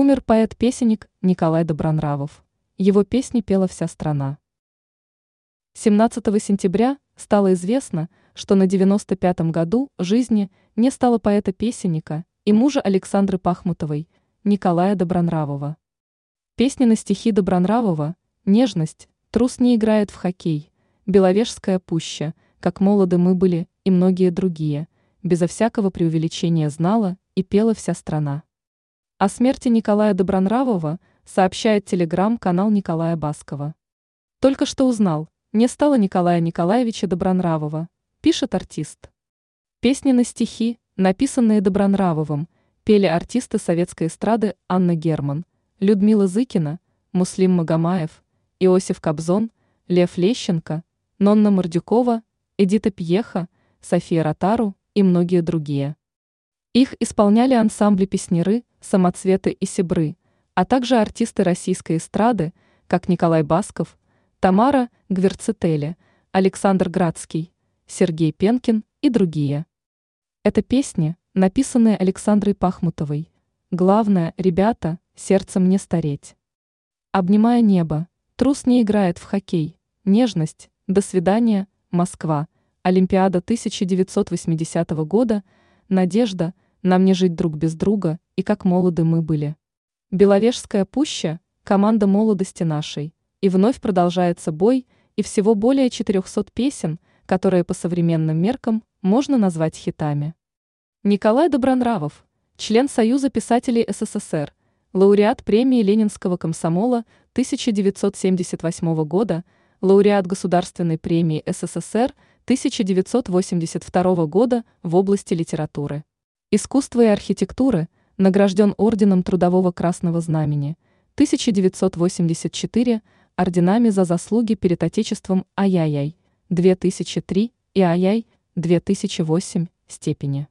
Умер поэт-песенник Николай Добронравов. Его песни пела вся страна. 17 сентября стало известно, что на 95-м году жизни не стало поэта-песенника и мужа Александры Пахмутовой, Николая Добронравова. Песни на стихи Добронравова «Нежность», «Трус не играет в хоккей», «Беловежская пуща», «Как молоды мы были» и многие другие, безо всякого преувеличения знала и пела вся страна. О смерти Николая Добронравова сообщает телеграм-канал Николая Баскова. Только что узнал, не стало Николая Николаевича Добронравова, пишет артист. Песни на стихи, написанные Добронравовым, пели артисты советской эстрады Анна Герман, Людмила Зыкина, Муслим Магомаев, Иосиф Кобзон, Лев Лещенко, Нонна Мордюкова, Эдита Пьеха, София Ротару и многие другие. Их исполняли ансамбли песнеры, самоцветы и сибры, а также артисты российской эстрады, как Николай Басков, Тамара Гверцетели, Александр Градский, Сергей Пенкин и другие. Это песни, написанные Александрой Пахмутовой. Главное, ребята, сердцем не стареть. Обнимая небо, трус не играет в хоккей, нежность, до свидания, Москва, Олимпиада 1980 года, надежда – нам не жить друг без друга, и как молоды мы были. Беловежская пуща – команда молодости нашей, и вновь продолжается бой, и всего более 400 песен, которые по современным меркам можно назвать хитами. Николай Добронравов, член Союза писателей СССР, лауреат премии Ленинского комсомола 1978 года, лауреат Государственной премии СССР 1982 года в области литературы искусства и архитектуры, награжден Орденом Трудового Красного Знамени, 1984, орденами за заслуги перед Отечеством Ай-Яй-Яй, 2003 и Ай-Яй, 2008 степени.